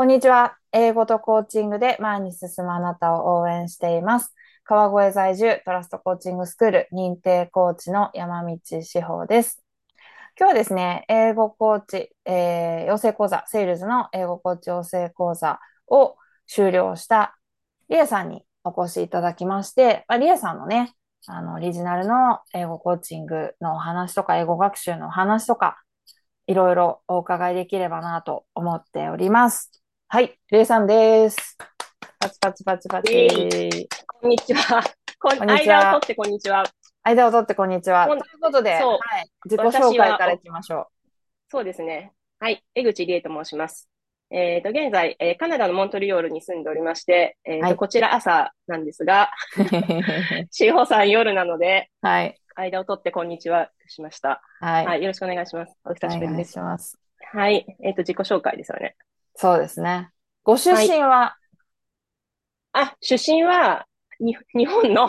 こんにちは。英語とコーチングで前に進むあなたを応援しています。川越在住トラストコーチングスクール認定コーチの山道志保です。今日はですね、英語コーチ、えー養成講座、セールズの英語コーチ養成講座を修了したリエさんにお越しいただきまして、まあ、リエさんのね、あの、オリジナルの英語コーチングのお話とか、英語学習のお話とか、いろいろお伺いできればなと思っております。はい、リエさんです。パチパチパチパチ。こんにちは。こんこんにちは間を取ってこんにちは。間を取ってこんにちは。ということで、はい、自己紹介からいきましょそうですね。はい。江口理恵と申します。えっと、現在、えーカナダのモントリオールに住んでおりまして、えっと、はいこちら朝なんですが、う。志保さん夜なので、はい、間を取ってこんにちはしました。はい、はい。よろしくお願いします。お久しぶお願いりです。します。はい。えっと、自己紹介ですよね。そうですね。ご出身は、あ、出身は、に、日本の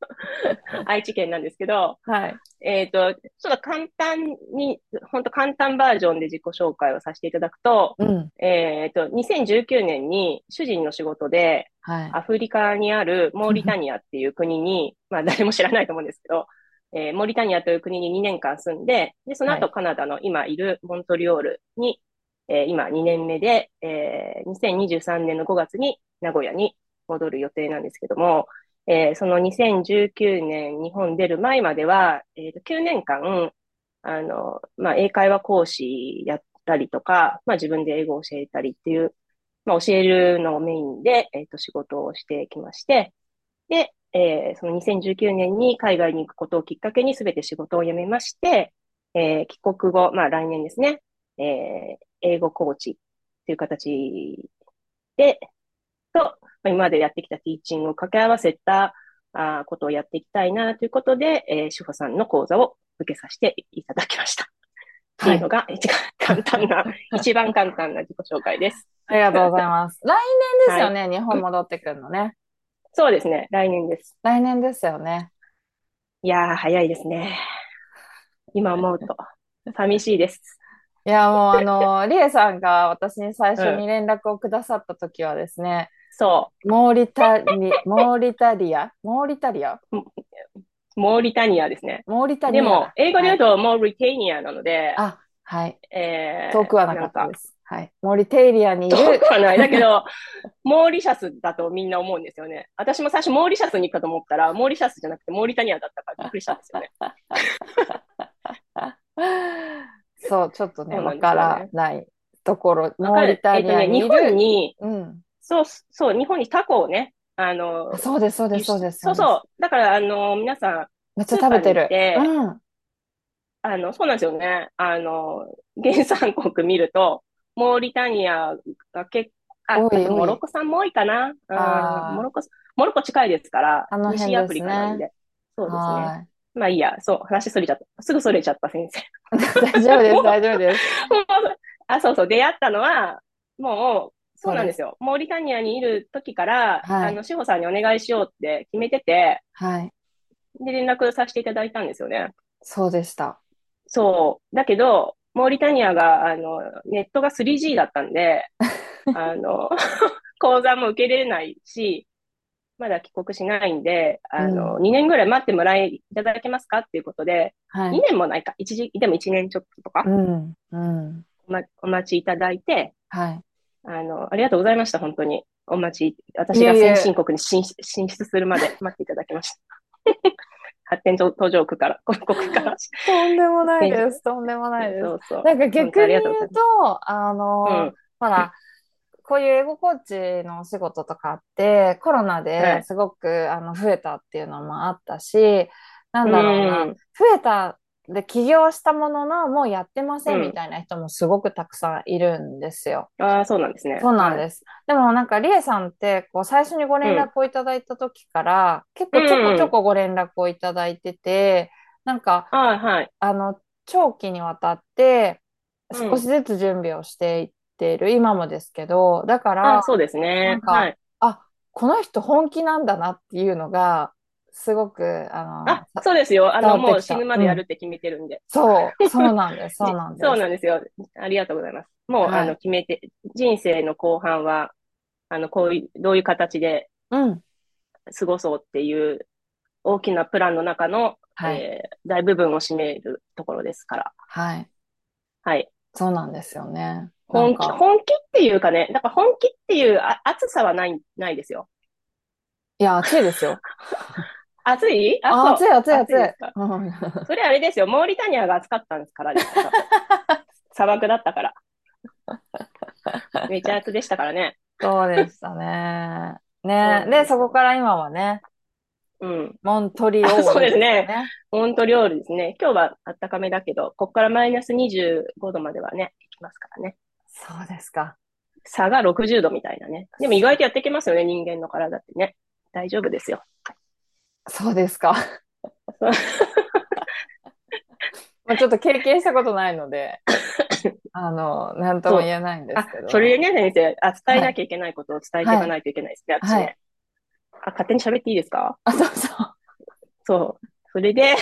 愛知県なんですけど、はい、えっと、ちょっと簡単に、本当簡単バージョンで自己紹介をさせていただくと、うん、えっと、2019年に主人の仕事ではい、アフリカにあるモーリタニアっていう国に、まあ誰も知らないと思うんですけど、えーモーリタニアという国に2年間住んで、で、その後はカナダの今いるモントリオールに、えー今2年目で、えー2023年の5月に名古屋に戻る予定なんですけども、えーその2019年日本出る前までは、えーと9年間、あの、まあ、英会話講師やったりとか、まあ、自分で英語を教えたりっていう、まあ、教えるのをメインで、えっと、仕事をしてきまして、で、えーその2019年に海外に行くことをきっかけに全て仕事を辞めまして、えー帰国後、まあ、来年ですね、え英語コーチという形で、と、まあ今までやってきたティーチングを掛け合わせた、あーことをやっていきたいなということで、えー、主婦さんの講座を受けさせていただきました。っていうのが一番簡単な、一番簡単な自己紹介です。ありがとうございます。来年ですよね、日本戻ってくるのね。そうですね、来年です。来年ですよね。いやー、早いですね。今思うと、寂しいです。いや、もうあの、リエさんが私に最初に連絡をくださった時はですね、そモーリタリ、モーリタリア？モーリタリア？う、モーリタニアですね。モーリタリアでも、英語で言うと、と、モーリテイニアなので、あ、はい。えー、遠くはなかったんです。はい。モーリテリアにいる、遠くはない。だけど、モーリシャスだとみんな思うんですよね。私も最初モーリシャスに行くかと思ったら、モーリシャスじゃなくてモーリタニアだったからびっくりしたんですよね。そう、ちょっとね、そうなんですよねわからないところ、モーリタリアにいえっとね、日本る、に、うん。そう、そう、日本にタコをね、あのあ、そうです、そうです、そうです。そうそう。だから、あの、皆さん、めっちゃ食べてる。うん。あの、そうなんですよね。あの、原産国見ると、モーリタニアが結あ、多いモロッコ産も多いかな。うんあーモロッコ、モロッコ近いですから、あの辺西アフリカなんでで。そうですね。はまあいいや、そう、話それちゃった。すぐそれちゃった、先生。い。大丈夫です、大丈夫です。あ、そうそう、出会ったのは、もう、そうなんですよ。モーリタニアにいる時から、はいあの、志保さんにお願いしようって決めてて、はい。で、連絡させていただいたんですよね。そうでした。そう。だけど、モーリタニアが、あの、ネットが 3G だったんで、あの、講座も受けれないし、まだ帰国しないんで、あの、う2年ぐらい待ってもらいいただけますかっていうことで、2はい。年もないか。一時、でも1年ちょっととかう、ん、うん。おまお待ちいただいて、はい。あの、ありがとうございました、本当に。お待ち、私が先進国に進出進出するまで待っていただきました。発展途上国から、国国から。とんでもないです。とんでもないです。そうそう。なんか逆に言うと、あの、うんほら、こういう英語コーチのお仕事とかって、コロナはでいすごく、あの増えたっていうのもあったし、なんだろうな、うん増えたで起業したものの、もうやってませんうんみたいな人もすごくたくさんいるんですよ。ああ、そうなんですね。そうなんす。です。でもなんか、リエさんって、こう、最初にご連絡をいただいた時から、結構ちょこちょこご連絡をいただいてて、なんか、はい、はい。あの、長期にわたって、うん少しずつ準備をしていっている、今もですけど、だからあ、そうですなねん。かはい。あ、この人本気なんだなっていうのが、すごく、あの、あ、そうですよ。あの、もう死ぬまでやるって決めてるんで。そう、そうなんです、そうなんです。そうなんですよ。ありがとうございます。もう、はいあの、決めて、人生の後半は、あの、こういう、どういう形でうん。過ごそうっていう大きなプランの中の、はいえー大部分を占めるところですから。はい。はい。そうなんですよね。本気、か、本気っていうかね、だから本気っていうあ熱さはない、ないですよ。いや、暑いですよ。暑い？あ、暑い、暑い、暑いですか？うんそれあれですよ。モーリタニアが暑かったんですからね。砂漠だったから。めちゃ暑でしたからね。そうでしたね。ね。で、そこから今はね、うん。モントリオールあそうですねね。モントリオールですね。今日は暖かめだけど、ここからマイナス25度まではね、行きますからね。そうですか。差が60度みたいなね。でも意外とやっていけますよね、人間の体ってね。大丈夫ですよ。そうですか。まあちょっと経験したことないので、あの、なんとも言えないんですあけど。、それでね、先生、あ、伝えなきゃいけないことを伝えていかないといけないですね、私ね。はいあ、勝手に喋っていいですか？あ、そうそう。そう。それで、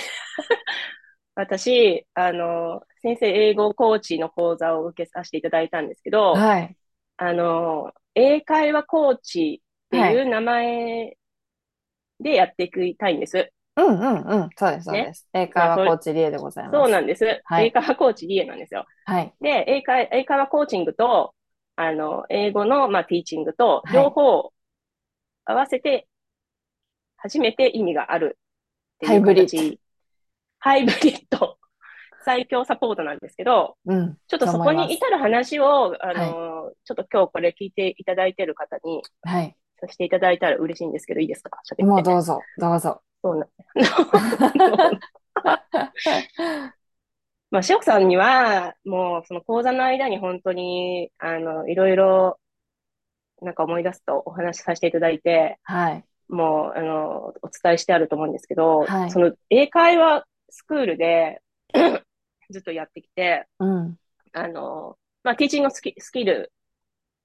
私、あの、先生英語コーチの講座を受けさせていただいたんですけど、はい。あの、英会話コーチっていう名前でやっていきたいんです。うんうんうん。そうです、そうです。英会話コーチリエでございます。そうなんです。はい英会話コーチリエなんですよ。はい。で、英会、英会話コーチングと、あの、英語の、まあ、ティーチングと、はい両方合わせて、初めて意味があるっていう形。ハイブリッハイブリッド。最強サポートなんですけど、うん。ちょっとそこに至る話を、あの、はちょっと今日これ聞いていただいてる方にはい。させていただいたら嬉しいんですけど、いいですか？喋って。もうどうぞ、どうぞ。そうな。まあ、しおさんには、もう、その講座の間に本当に、あの、いろいろ、なんか思い出すとお話しさせていただいて、はい。もう、あの、お伝えしてあると思うんですけど、はいその、英会話スクールでずっとやってきて、うん。あの、まあ、ティーチングスキスキル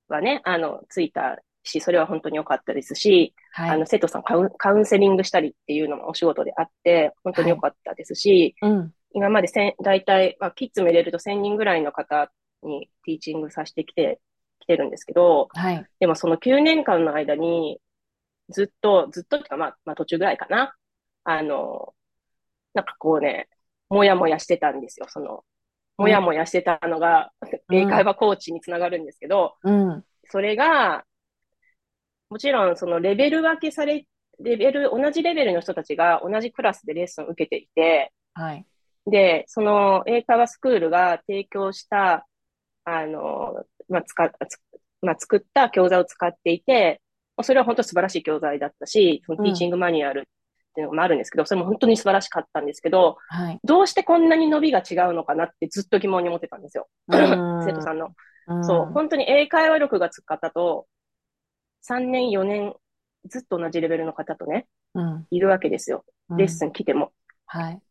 はね、あの、ついたし、それは本当に良かったですし、はい。あの、生徒さんカウンカウンセリングしたりっていうのもお仕事であって、本当に良かったですし、うん。今まで千、大体、まあ、キッズも入れると1000人ぐらいの方にティーチングさせてきて、きてるんですけど、はい。でもその9年間の間に、ずっと、ずっとっていうか、まあ、まあ途中ぐらいかな。あの、なんかこうね、もやもやしてたんですよ。その、もやもやしてたのが、うん英会話コーチにつながるんですけど、うん。それが、もちろんそのレベル分けされ、レベル、同じレベルの人たちが同じクラスでレッスンを受けていて、はい。で、その英会話スクールが提供した、あの、まあ、使っ、つまあ、作った教材を使っていて、まあそれは本当素晴らしい教材だったし、そのティーチングマニュアルっていうのもあるんですけど、それも本当に素晴らしかったんですけど、はい。どうしてこんなに伸びが違うのかなってずっと疑問に思ってたんですよ。うん 生徒さんの。うんそう、本当に英会話力がつく方と、3年、4年、ずっと同じレベルの方とね、うん。いるわけですよ。レッスン来ても。はい。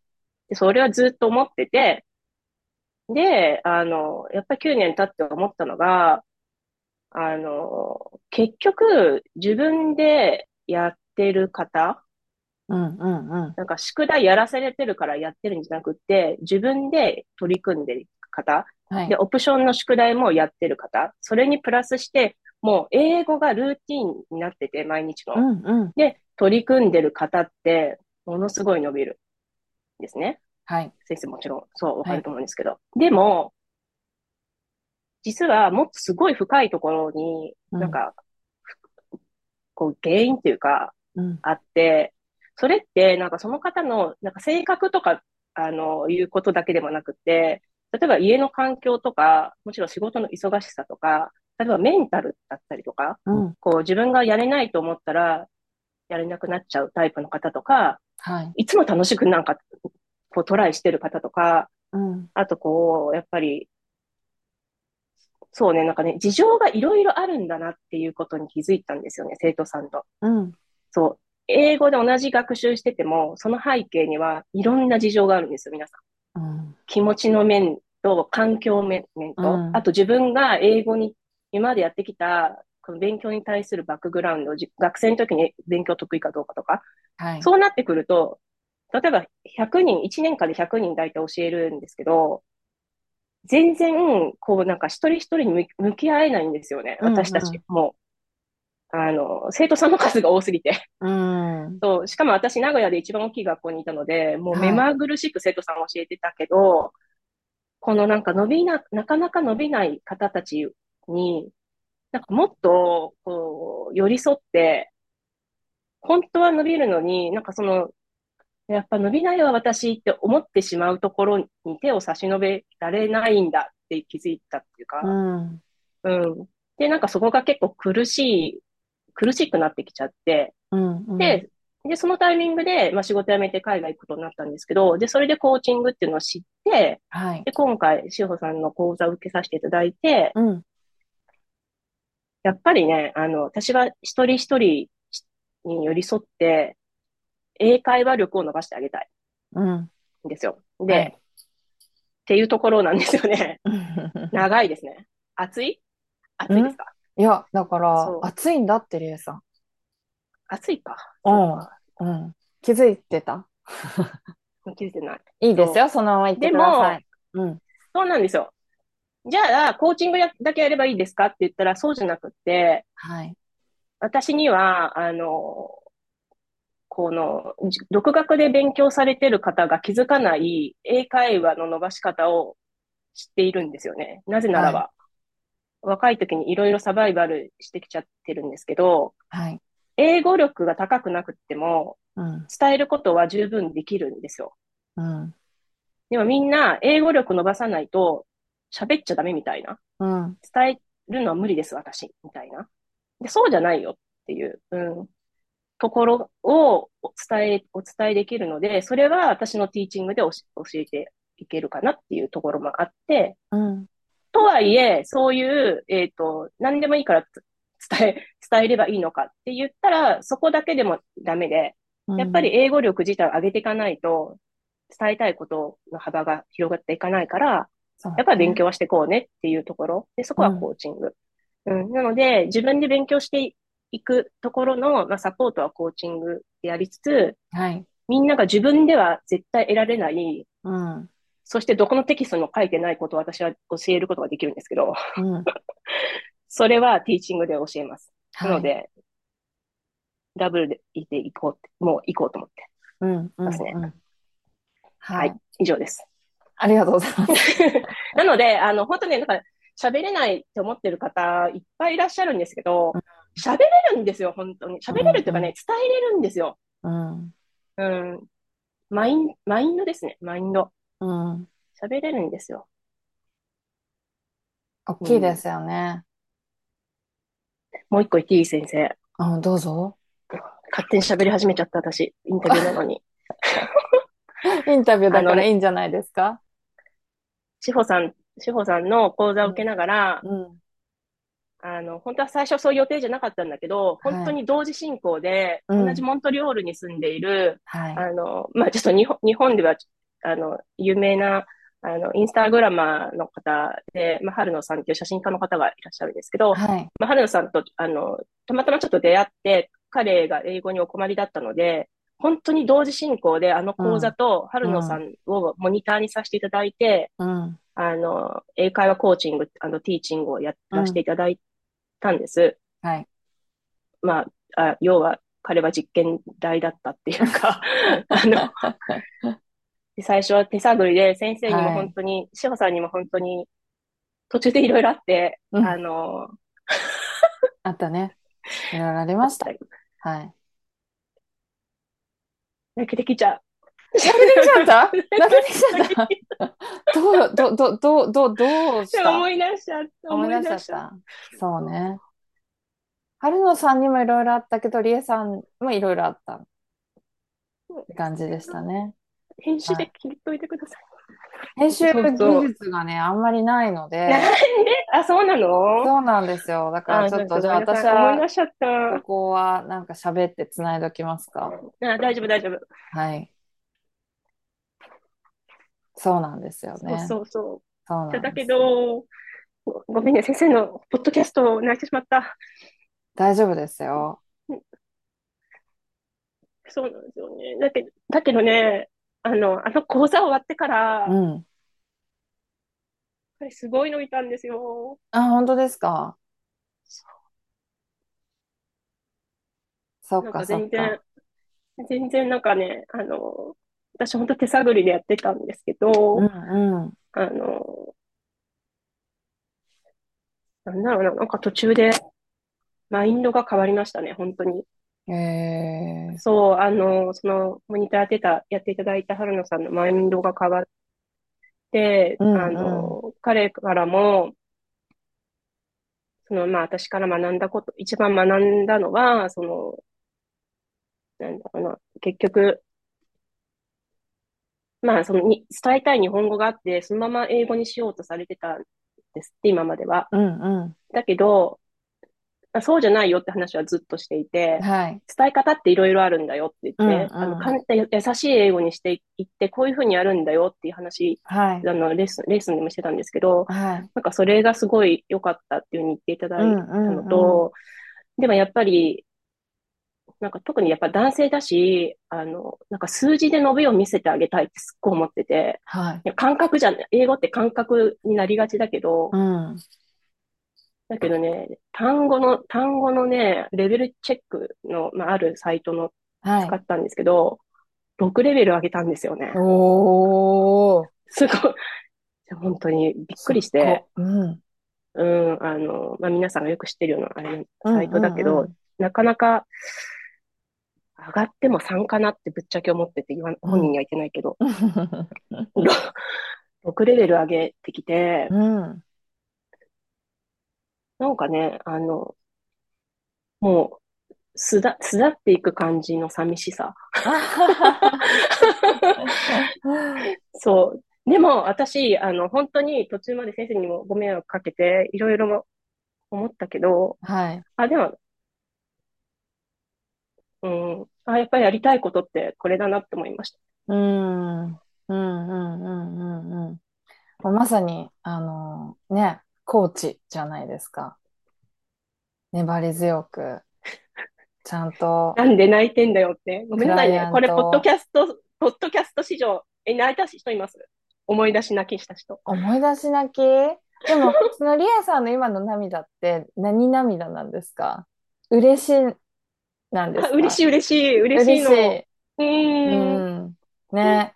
で、それはずっと思ってて、で、あの、やっぱり9年経って思ったのが、あの、結局、自分でやってる方、うんうんうん。なんか宿題やらされてるからやってるんじゃなくて、自分で取り組んでる方、はいで、。オプションの宿題もやってる方、それにプラスして、もう英語がルーティンになってて、毎日の。うんうん。で、取り組んでる方って、ものすごい伸びる。ですね。はい。先生もちろんそうわかると思うんですけど。でも、実はもっとすごい深いところに、うんなんか、ふこう原因っていうか、うん。あって、それってなんかその方のなんか性格とか、あの、いうことだけでもなくて、例えば家の環境とか、もちろん仕事の忙しさとか、例えばメンタルだったりとか、うん。こう自分がやれないと思ったら、やれなくなっちゃうタイプの方とか、はい。いつも楽しくなんか、こうトライしてる方とか、うん。あとこう、やっぱり、そうね、なんかね、事情がいろいろあるんだなっていうことに気づいたんですよね、生徒さんと。うん。そう。英語で同じ学習してても、その背景にはいろんな事情があるんですよ、皆さん。うん。気持ちの面と、環境面面と、うんあと自分が英語に今までやってきたこの勉強に対するバックグラウンド、じ学生の時に勉強得意かどうかとか、はい。そうなってくると、例えば100人、1年間で100人大体教えるんですけど、全然、こうなんか一人一人に向向き合えないんですよね、うんうん私たち。もう、あの、生徒さんの数が多すぎて。うん。そう、しかも私、名古屋で一番大きい学校にいたので、もうはい目まぐるしく生徒さんを教えてたけど、このなんか伸びな、なかなか伸びない方たちに、なんかもっと、こう、寄り添って、本当は伸びるのに、なんかその、やっぱ伸びないわ私って思ってしまうところに手を差し伸べられないんだって気づいたっていうか、うん。うん。で、なんかそこが結構苦しい、苦しくなってきちゃって、うん。うん、で、で、そのタイミングで、まあ、仕事辞めて海外行くことになったんですけど、で、それでコーチングっていうのを知って、はい。で、今回、志保さんの講座を受けさせていただいて、うん。やっぱりね、あの、私は一人一人に寄り添って、英会話力を伸ばしてあげたいうん。んですよ。で、はいっていうところなんですよね。長いですね。暑い？暑いですか？いや、だからそう、暑いんだって、りえさん。暑いか。うん。うん。気づいてた？気づいてない。いいですよ、そのまま言ってください。うん。そうなんですよ。じゃあ、コーチングやだけやればいいですかって言ったら、そうじゃなくって、はい。私には、あの、この、じ独学で勉強されてる方が気づかない英会話の伸ばし方を知っているんですよね。なぜならば、若い時にいろいろサバイバルしてきちゃってるんですけど、はい。英語力が高くなくっても、うん。伝えることは十分できるんですよ。うん。でもみんな、英語力伸ばさないと、喋っちゃダメみたいな。うん。伝えるのは無理です、私、みたいな。で、そうじゃないよっていう、うん、ところをお伝え、お伝えできるので、それは私のティーチングで教えていけるかなっていうところもあって、うん。とはいえ、そういう、えっと、何でもいいからつ伝え、伝えればいいのかって言ったら、そこだけでもダメで、やっぱり英語力自体を上げていかないと、伝えたいことの幅が広がっていかないから、やっぱり勉強はしていこうねっていうところ。で、そこはコーチング。うん。なので、自分で勉強していくところの、まあ、サポートはコーチングでやりつつ、はい。みんなが自分では絶対得られない、うん。そしてどこのテキストにも書いてないことを私は教えることができるんですけど、うん。それはティーチングで教えます。なはい。ので、ダブルでいていこうって、もう行こうと思って。うん。うん。ますねうん。ははいい。。以上です。ありがとうございます。なので、あの、本当ね、なんか、喋れないって思ってる方、いっぱいいらっしゃるんですけどうん、喋れるんですよ、本当に。喋れるっていうかね、伝えれるんですよ。うん。うん。マイン、マインドですね、マインド。うん。喋れるんですよ。大きいですよね。もう一個言っていい先生。あ、どうぞ。勝手に喋り始めちゃった、私。インタビューなのに。インタビューだかあのねらいいんじゃないですか？志保さん、志保さんの講座を受けながら、うん。あの、本当は最初そういう予定じゃなかったんだけど、はい本当に同時進行で、うん同じモントリオールに住んでいる、はい。あの、まあ、ちょっと日本、日本では、あの、有名な、あの、インスタグラマーの方で、まあ、春野さんっていう写真家の方がいらっしゃるんですけど、はい。まあ、春野さんと、あの、たまたまちょっと出会って、彼が英語にお困りだったので、本当に同時進行であの講座と春野さんをモニターにさせていただいて、うん。あの、英会話コーチング、あの、ティーチングをやらせていただいたんです。はい。まあ、あ、要は、彼は実験台だったっていうか、あの、で最初は手探りで、先生にもはい本当に、志保さんにも本当に、途中でいろいろあって、うんあの、あったね。いろいろありました。はい。泣けてきちゃう。泣けてきちゃった？泣けてきちゃったどう、ど、ど、ど、ど、どうした？思い出しちゃった。思い出しちゃった。そうね。春野さんにもいろいろあったけど、りえさんもいろいろあったって感じでしたね。編集で切りといてください。編集そうそう技術がね、あんまりないので、なんであ、そうなの？そうなんですよ。だからちょっと、じゃあ私は出しちゃった。ここはなんか喋ってつないどきますか。あ、大丈夫、大丈夫。はい。そうなんですよそうね。そうそう。そうなんだけですよ。ど、ごごめんね、先生のポッドキャストを泣いてしまった。大丈夫ですよ。そうなんですよね。だけど、だけどね、あの、あの講座終わってから、うん。すごい伸びたんですよ。あ、本当ですか？そっなんかかそっ全然か。、全然なんかね、あの、私本当手探りでやってたんですけうんど、うあの、なんだろうな、なんか途中でマインドが変わりましたね、本当に。ん。えー、そう、あの、その、モニターやってた、やっていただいた春野さんのマインドが変わって、うんあの、彼からも、その、まあ、私から学んだこと、一番学んだのは、その、なんだろうな、結局、まあ、そのに、伝えたい日本語があって、そのまま英語にしようとされてたんですって、今までは。うんうだけど、あそうじゃないよって話はずっとしていてん。、はい。伝え方っていろいろあるんだよって言って、うんうんあの、簡単、優しい英語にしていって、こういうふうにやるんだよっていう話、はい。あの、レッスン、レッスンでもしてたんですけど、はい。なんかそれがすごい良かったっていうふうに言っていただいたのと、でもやっぱり、なんか特にやっぱ男性だし、あの、なんか数字で伸びを見せてあげたいってすっごい思ってて、はい。感覚じゃ英語って感覚になりがちだけど、うん。だけどね、単語の、単語のね、レベルチェックの、まあ、あるサイトのはい。使ったんですけど、6レベル上げたんですよね。おー。すごい。本当にびっくりして、うん。うん、あの、まあ、皆さんがよく知ってるようなあれうんサイトだけど、うんうんなかなか上がっても3かなってぶっちゃけ思ってて言わん、本人には言ってないけど、6レベル上げてきて、うん。なんかね、あの、もう、すだ、巣立っていく感じの寂しさ。そう。でも、私、あの、本当に途中まで先生にもご迷惑かけて、いろいろ思ったけど、はい。あ、でも、うん、あ、やっぱりやりたいことってこれだなって思いました。うん。うんうんうんうんうん。まさに、あの、ね、コーチじゃないですか。粘り強く、ちゃんと、なんで泣いてんだよって。ごめんなさいねこれ、ポッドキャスト、ポッドキャスト史上、え、泣いた人います思い出し泣きした人。思い出し泣き？でも、そのリエさんの今の涙って何涙なんですか？嬉しいなんですか？あ嬉しい、嬉しい、嬉しいの。嬉しい。うーん。うん。ね。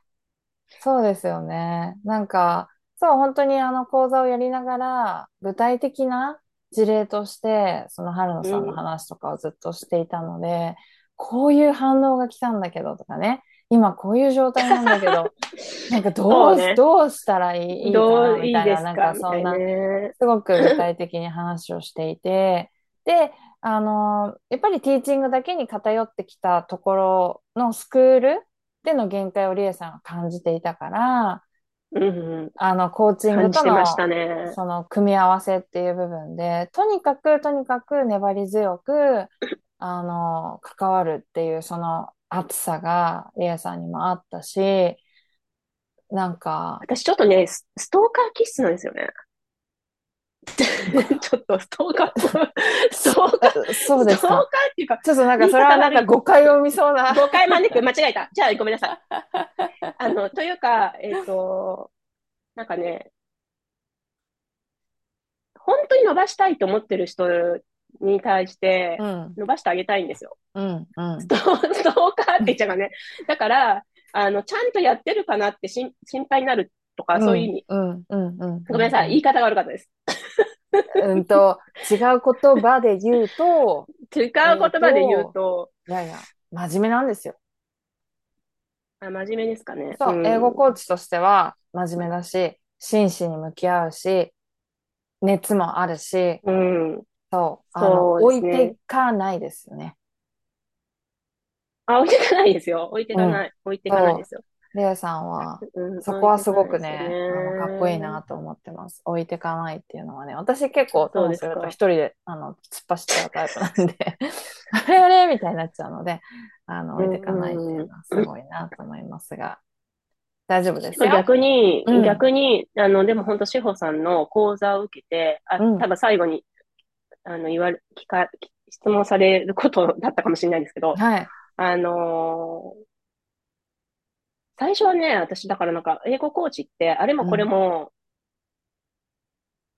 そうですよね。なんか、そう、本当にあの講座をやりながら、具体的な事例として、その春野さんの話とかをずっとしていたので、こういう反応が来たんだけどとかね、今こういう状態なんだけど、なんかどう、ね。どうしたらいい、いいかな、みたいな、いですなんかそんな、ね。すごく具体的に話をしていて、で、あの、やっぱりティーチングだけに偏ってきたところのスクールでの限界をリエさんは感じていたから、うんうん。あの、コーチングとのね。その組み合わせっていう部分で、とにかく、とにかく粘り強く、あの、関わるっていうその熱さがリエさんにもあったし、なんか、私ちょっとね、スストーカー気質なんですよね。ちょっとストーカー、ストーカー、そうですストーカーか。っていうか、ちょっとなんかそれはなんか誤解を生みそうな。誤解招く、間違えた。じゃあごめんなさい。あの、というか、えっと、なんかね、本当に伸ばしたいと思ってる人に対してう、ん、伸ばしてあげたいんですよ。うん、うんス。トーカーって言っちゃうかね。だから、あの、ちゃんとやってるかなって心配になるとか、そういう意味。うん、うん、うん、うん。ごめんなさい。言い方が悪かったです。うんと、違う言葉で言うと、違う言葉で言うと、いやいや、真面目なんですよ。あ、真面目ですかね。そう、ん英語コーチとしては真面目だし、真摯に向き合うし、熱もあるし、うん。そう、あの、置いてかないですよね。あ、置いてかないですよ。置いてかない。置いてかないですよ。レイさんは、うんそこはすごくね、かっこいいなと思ってます。置いてかないっていうのはね、私結構、そうですると一人で、あの、突っ走っちゃうタイプなんで、あれあれみたいになっちゃうので、あの、置いてかないっていうのはすごいなと思いますが、大丈夫ですよ。逆に、うん逆に、あの、でも本当、志保さんの講座を受けて、あ、うん多分最後に、あの、言われ、聞か、質問されることだったかもしれないですけど、はい。あのー最初はね、私だからなんか、英語コーチって、あれもこれも、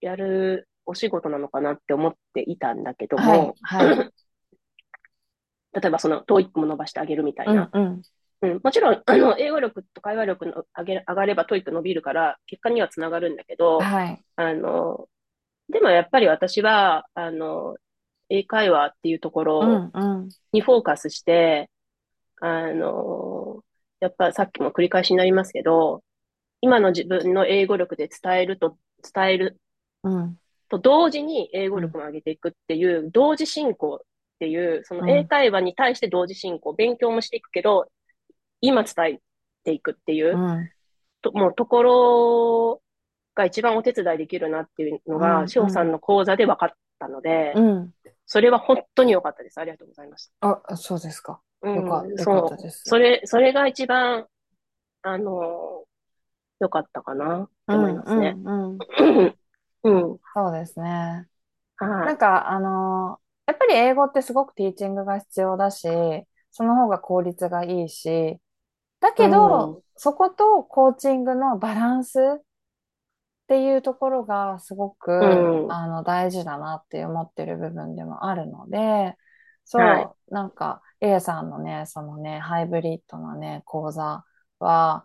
やるお仕事なのかなって思っていたんだけどはいも、。はい。例えばその、 TOEIC も伸ばしてあげるみたいな。うん。うん、もちろん、あの、英語力と会話力の上げ、上がれば TOEIC 伸びるから、結果にはつながるんだけど、はい。あの、でもやっぱり私は、あの、英会話っていうとこうろん。うん。にフォーカスして、あの、やっぱさっきも繰り返しになりますけど、今の自分の英語力で伝えると、伝えるうん。と同時に英語力も上げていくっていう、同時進行っていう、その英会話に対して同時進行、勉強もしていくけど、今伝えていくっていうう、ん。ともうところが一番お手伝いできるなっていうのうんが、しおさんの講座で分かったので、うん。それは本当に良かったです。ありがとうございました。あ、そうですか。うんよかよそう。かったです。それ、それが一番、あの、良かったかなって思いますね。うん。うん。うん。うん。そうですね。はないん。か、あのーやっぱり英語ってすごくティーチングが必要だし、その方が効率がいいし、だけど、そことコーチングのバランスっていうところがすごく、うんあの、大事だなって思ってる部分でもあるので、そう、はいなんか、A さんのね、そのね、ハイブリッドなね、講座は、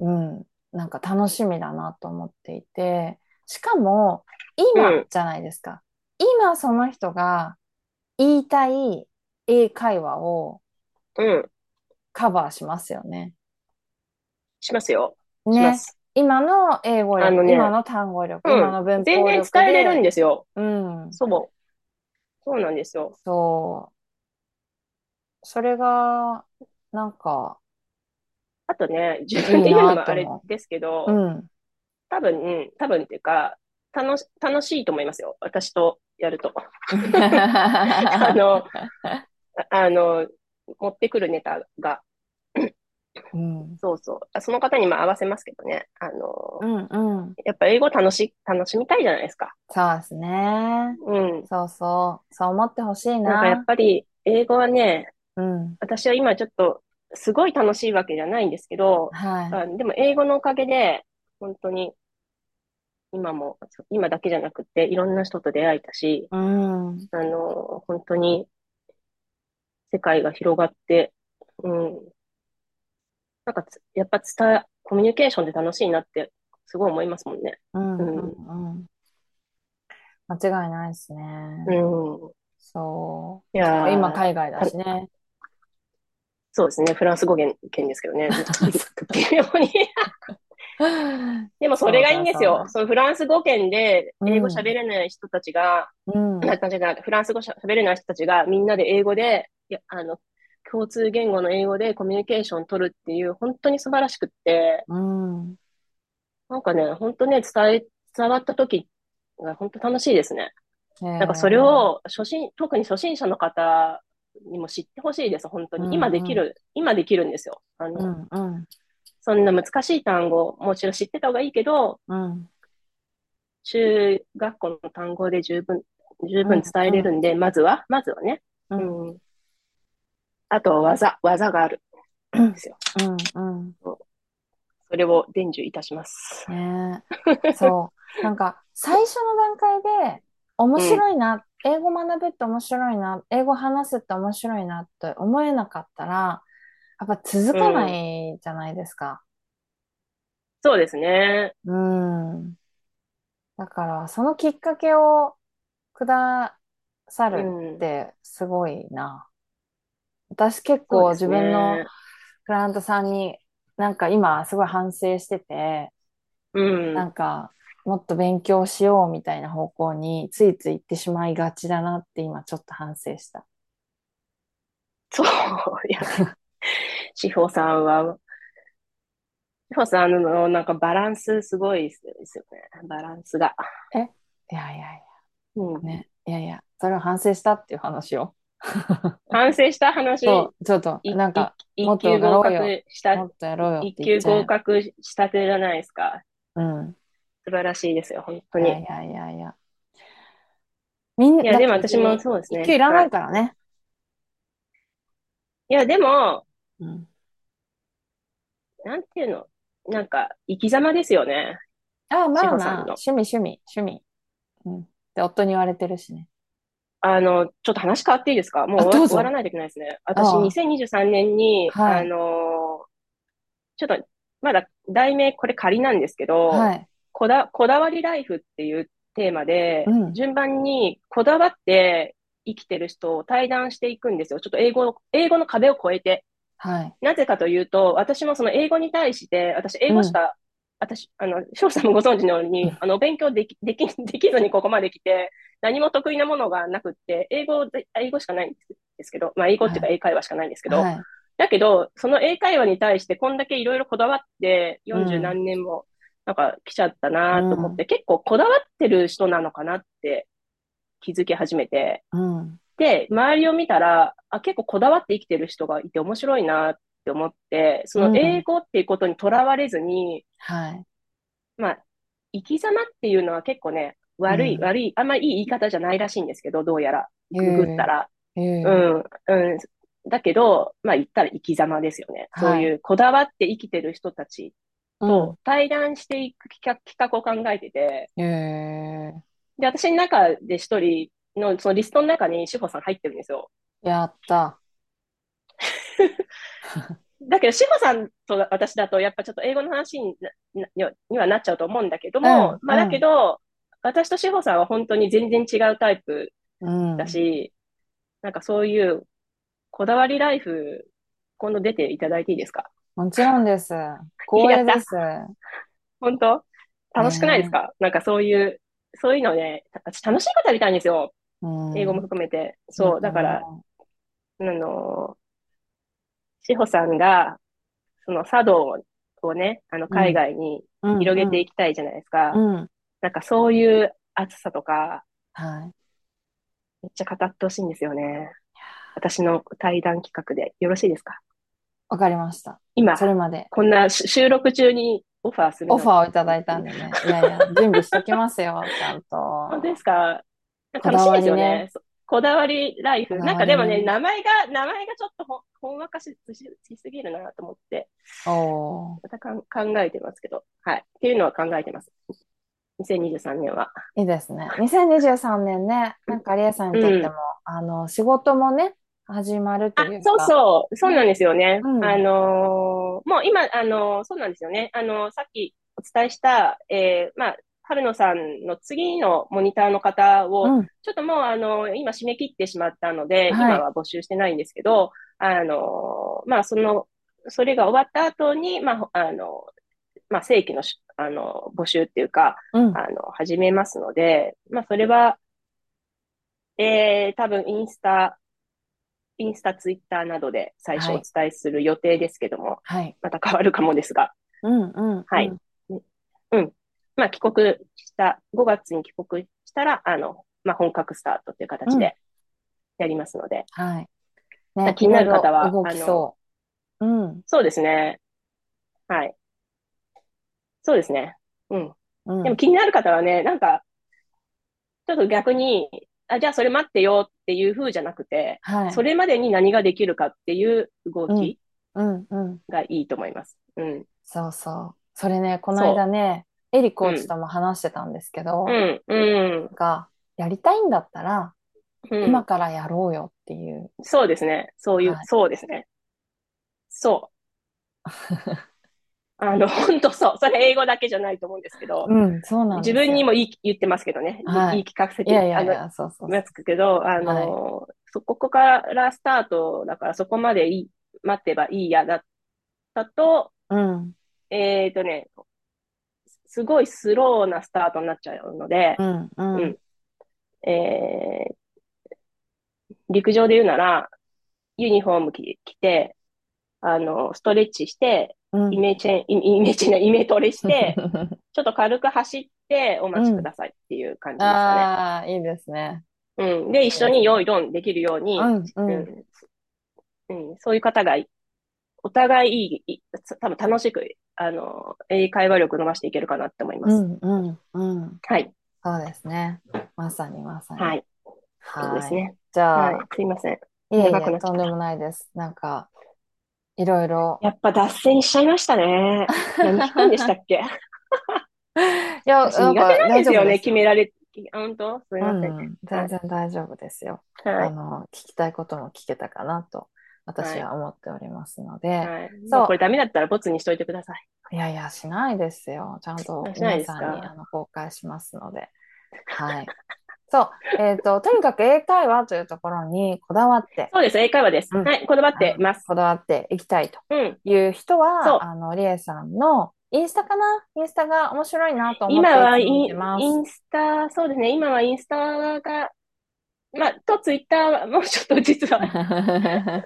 うん、なんか楽しみだなと思っていて、しかも、うん今じゃないですか。今その人が言いたい英会話をうん。カバーしますよね。しますよ。しね。今の英語力、ね今の単語力、うん今の文法全然力伝えれるんで、ですよ。うん、そう。そうなんですよ。そう。それが、なんか、あとね、自分で言うのもあれですけど、うん、多分、多分っていうか、楽し、楽しいと思いますよ。私とやると。あの、ああの、持ってくるネタが。うん、そうそう。あその方にも合わせますけどね。あの、うん、うん。やっぱ英語楽し、楽しみたいじゃないですか。そうですね。うん。そうそう。そう思ってほしいなんかやっな。ぱり、英語はね、うん。私は今ちょっと、すごい楽しいわけじゃないんですけど、はい。あでも英語のおかげで、本当に、今も、今だけじゃなくて、いろんな人と出会えたし、うん。あの、本当に、世界が広がって、うん。なんかつ、やっぱ伝え、コミュニケーションで楽しいなって、すごい思いますもんね。うん。うん間違いないですね。うん。そいや今海外だしね。そうですね。フランス語圏圏ですけどね。微妙に。でもそれがいいんです。よそのフランス語圏で英語うん喋れない人たちが、うん。なんかじゃなくてフランス語しゃ喋れない人たちがみんなで英語で、いや、あの、共通言語の英語でコミュニケーション取るっていう、本当に素晴らしくって、うん。なんかね、本当ね、伝え、伝わった時が本当楽しいですね。ななんかそれ、を初心、特に初心者の方にも知ってほしいです、本当に。うんうん今できる、今できるんですよ。あの、うん、うん、そんな難しい単語、もちろん知ってた方がいいけど、うん。中学校の単語で十分、十分伝えれるんで、まずは、まずはね。う、うんん。あとは技、技があるんですよ。うん、うん。それを伝授いたします。ねえ。そう。なんか、最初の段階で、面白いな、英語学ぶって面白いな、英語話すって面白いなって思えなかったら、やっぱ続かないじゃないですか。そうですね。うん。だから、そのきっかけをくださるうんってすごいな。私結そう構ですね自分のクライアントさんになんか今すごい反省してて、うん。なんかもっと勉強しようみたいな方向についつい行ってしまいがちだなって今ちょっと反省した。そう。いや、志保さんは、志保さんのなんかバランスすごいですよね。バランスが。いやいやいうんや、ね。いやいや、それを反省したっていう話を。反省した話、そう、ちょっと、いなんか、もっと一級合やろうよ一級合格したてじゃないですか。う。うん。素晴らしいですよ、本当に。いやいやいやいや。みんな、いや、でも私もそうですね。いらなはいいからね。いや、でも、うん。なんていうの、なんか、生き様ですよね。ああ、ま志あまあ。趣味、趣味、趣味。うん。で、夫に言われてるしね。あの、ちょっと話変わっていいですか？もうあ、終わ、どうぞ。終わらないといけないですね。私、あ2023年に、あ、の、ちょっと、まだ題名これ仮なんですけど、はい。こだ、こだわりライフっていうテーマで、うん。順番にこだわって生きてる人を対談していくんですよ。ちょっと英語、英語の壁を越えて。はい。なぜかというと、私もその英語に対して、私英うん。語しか、私、あの、翔さんもご存知のように、あの、勉強でき、でき、できずにここまで来て、何も得意なものがなくって、英語で、英語しかないんですけど、まあ、英語っていうかはい。英会話しかないんですけど、はい。だけど、その英会話に対してこんだけいろいろこだわって、う40ん。何年も、なんか来ちゃったうなと思っん。て、結構こだわってる人なのかなって気づき始めて、うん。で、周りを見たら、あ、結構こだわって生きてる人がいて面白いなって思って、そうの英ん。語っていうことにとらわれずに、はい。まあ、生き様っていうのは結構ね、う悪い、ん。悪い、あんまいい言い方じゃないらしいんですけど、どうやら、えググったえ、ら。ええ、うん、うん。だけど、まあ言ったら生き様ですよね。そうはい。いうこだわって生きてる人たちうん。と対談していく企画、企画を考えてて、ええ、で、私の中で一人の、そのリストの中に志保さん入ってるんですよ。やった。だけど、志保さんと私だと、やっぱちょっと英語の話ににはなっちゃうと思うんだけどうん、も、まあだうん、けど、私と志保さんは本当に全然違うタイプうん。だし、なんかそういうこだわりライフ、今度出ていただいていいですか？もちろんです。光。栄です。本当？楽しくないですねかなんかそういう、そういうのね、私楽しいことやりたいんですよ。え。う英語もん。含めて。そう、とだから、思あの、志保さんが、その茶道をね、あの、う。う海ん。外にうん、広げてうん、いきたいじゃないですか。うん。なんかそういう熱さとか、はい。めっちゃ語ってほしいんですよね。私の対談企画でよろしいですか？わかりました。今、それまでこんなし収録中にオファーするオファーをいただ。いたんでね。いやいや、準備しときますよ、ちゃんと。本当ですか？こ楽しいですよね。こだわりライフ。なんかでもね。名前が、名前がちょっとほん、ほんわかし、し、しすぎるなと思って、おー、またかん考えてますけど。はい。っていうのは考えてます。2023年は。いいですね。2023年ね、なんかリエさんにとうん。っても、あの、仕事もね、始まるとあ、そういうか、そう、そう。なんね、ですよね。うん、あのーもう今、あのーそうなんですよね。あのーさっきお伝えした、えーまあ、春野さんの次のモニターの方を、うん、ちょっともう、あのー今締め切ってしまったので、はい、今は募集してないんですけど、あのーまあ、その、それが終わった後に、まあ、あのまあ、正規のし、あの、募集っていうか、うん、あの、始めますので、まあ、それは、えー、多分インスタ、インスタ、ツイッターなどで最初おはい、伝えする予定ですけども、はい、また変わるかもですが、うん、うん、はい。うん、うん。まあ、帰国した、5月に帰国したら、あの、まあ、本格スタートっていううん、形でやりますので、はい。まあ、ね、気になる方は、動あの、きそう。うん、そうですね。はい。そうですね。うん。うん、でも気になる方はね、なんか、ちょっと逆に、あ、じゃあそれ待ってよっていう風じゃなくて、はい、それまでに何ができるかっていう動うん、きうん、うん、がいいと思います。うん。そうそう。それね、このそ間ね、エリコう。うん。ーチとも話してたんですけうど、ん。うん。が、やりたいんだったら、うん。今からやろうよっていう。そうですね。そういう、はい。そうですね。そう。あの、本当そう。それ英語だけじゃないと思うんですけど、うん、そうなん自。分にも言い、言ってますけどね。はい。言い聞かせいやて、あの、いやいや、そうそうますそけど、あう。はい。の、そこからスタートだからそこまでいい、待てばいいやだったと、うん、えっとね、すごいスローなスタートになっちゃうので、うん、う。うんん。えー陸上で言うなら、ユニフォーム着着て、あの、ストレッチして、うん。イメチェン、イイメチェン、イメトレして、ちょっと軽く走ってお待ちうん。くださいっていう感じですかね。ああ、いいですね。うん。で、一緒に用意ドンできるように、うん、そういう方がいお互いいい、い多分楽しく、あの、英会話力伸ばしていけるかなって思います。うん、うん、うん。はい。そうですね。まさにまさに。はい。そうですね。じゃあ、はい。すいません。いえいえ、とんでもないです。なんか、いろいろ。やっぱ脱線しちゃいましたね。何聞くんでしたっけ？いや、苦手なんですよね、決められ、あ本当？すいません。うん、全然大丈夫ですよ。はい。あの、聞きたいことも聞けたかなと、私は思っておりますので、はい。そうもうこれダメだったらボツにしといてください。いやいや、しないですよ。ちゃんと皆さんにあの公開しますので。はい。そう。えっと、とにかく英会話というところにこだわって、そうです、英会話です。うんはい、こだわってます。こだわっていきたいとうん。いう人そうは、あの、リエさんのインスタかな？インスタが面白いなと思って今はいインスタ、そうですね、今はインスタが、まあ、とツイッターもちょっと実は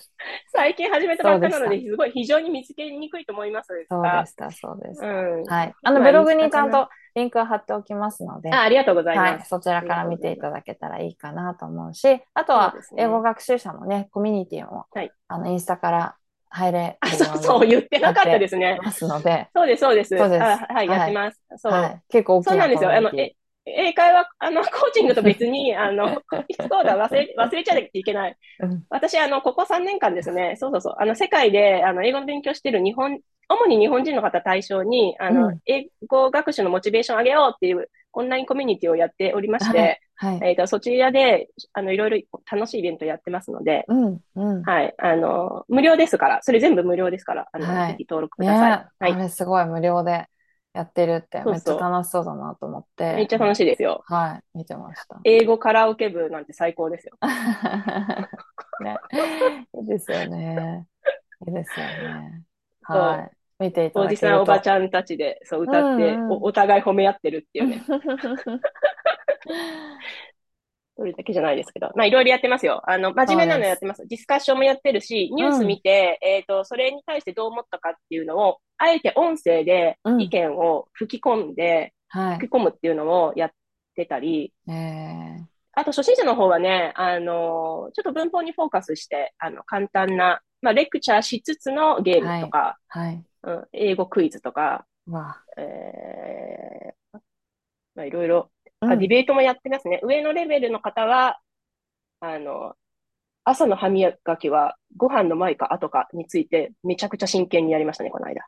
最近始めたばっかなのでで、すごい非常に見つけにくいと思いますそうがでした、そうでした。うん。はい。あの、まあブログにちゃんとリンクを貼っておきますので、あ、ありがとうございはい、ます。そちらから見ていただけたらいいかなと思うし、あとは英語学習者のね、コミュニティも、はいあの、インスタから入れあ、るそうそう、言ってなかったですね。ますので、そうです、そうです。そうですあはい、はいやってます。そう。はい、結構大きなそうなんですよ。あの、え、英会話、あの、コーチングと別に、あの、そうだ、忘れ、忘れちゃいけない。私、あの、ここ3年間ですね、そうそうそう、あの、世界で、あの、英語の勉強してる日本、主に日本人の方対象に、あの、うん英語学習のモチベーションを上げようっていう、オンラインコミュニティをやっておりまして、はい。えっと、そちらで、あの、いろいろ楽しいイベントやってますので、うん、うん。はい、あの、無料ですから、それ全部無料ですから、あの、はいぜひ登録くねださい。あはい。れすごい無料でやってるって、めっちゃ楽しそうだなと思って。めっちゃ楽しいですよ。はい、見てました。英語カラオケ部なんて最高ですよ。ね、いいですよね。いいですよね。はい。見ていたおじさん。おばちゃんたちで、そう、歌って、うんうんお、お互い褒め合ってるっていうね。それだけじゃないですけど。まあ、いろいろやってますよ。あの、真面目なのやってます。ディスカッションもやってるし、ニュース見て、えっと、それに対してどう思ったかっていうのを、あえて音声でうん意見を吹き込んで、はい。吹き込むっていうのをやってたり、えあと初心者の方はね、あの、ちょっと文法にフォーカスして、あの、簡単な、まあ、レクチャーしつつのゲームとか、ー、はい。うん、英語クイズとか、わえー、まあ、いろいろ、あ。あ、ディベートもやってますね。上のレベルの方は、あの、朝の歯磨きはご飯の前か後かについてめちゃくちゃ真剣にやりましたね、この間。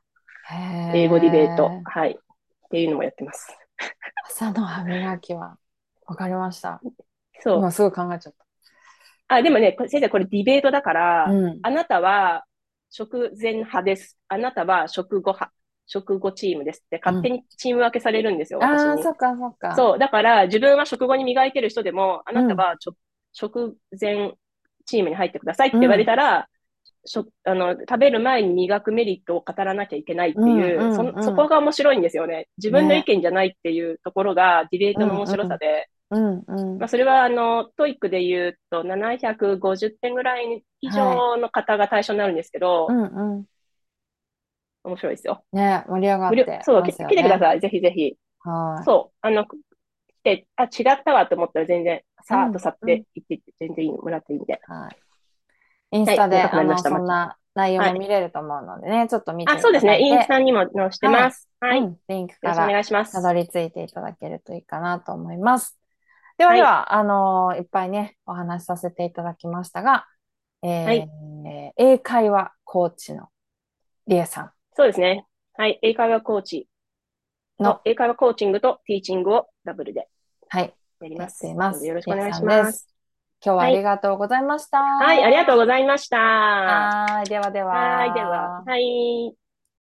へ英語ディベート。ーはい。っていうのもやってます。朝の歯磨きは、わかりました。そう。今すぐ考えちゃっあ、でもね、こ先生、これディベートだから、た。うん。あなたは食前派です。あなたは食後派、食後チームですって勝手にチーム分けされるんですよ、私ああ、に。そっかそっか。そう。だから、自分は食後に磨いてる人でも、あなたはちょ、食前チームに入ってくださいって言われたら、しょあの、食べる前に磨くメリットを語らなきゃいけないっていう、うんうんうんそそこが面白いんですよね。自分の意見じゃないっていうところがディベートの面白さで、うんうんまあ、それは、あの、 TOEIC で言うと、750点ぐらい以上の方が対象になるんですけど、うんうん。面白いですよ。ね、盛り上がってそう、ますよ来てくだね。さい。ぜひぜひ。はい。そう。あの、来て、あ、違ったわと思ったら全然、さーっと去っうんて行って、全然いいもらっていいんで。はい。インスタで、はいあの、そんな内容も見れると思うのでね、ちょっと見ていあ、そうですね。インスタにも載してます。はい。ようん、リンクかろしくおら願いします。たどり着いていただけるといいかなと思います。ではでは、あの、いっぱいね、お話しさせていただきましたが、えーはい英会話コーチのリエさんそうですね。はい。英会話コーチのの、英会話コーチングとティーチングをダブルではい、やります。ています。よろしくお願いします。今日はありがとうございました。はい。ありがとうございました。はーい、ではでは。はい。では、はい。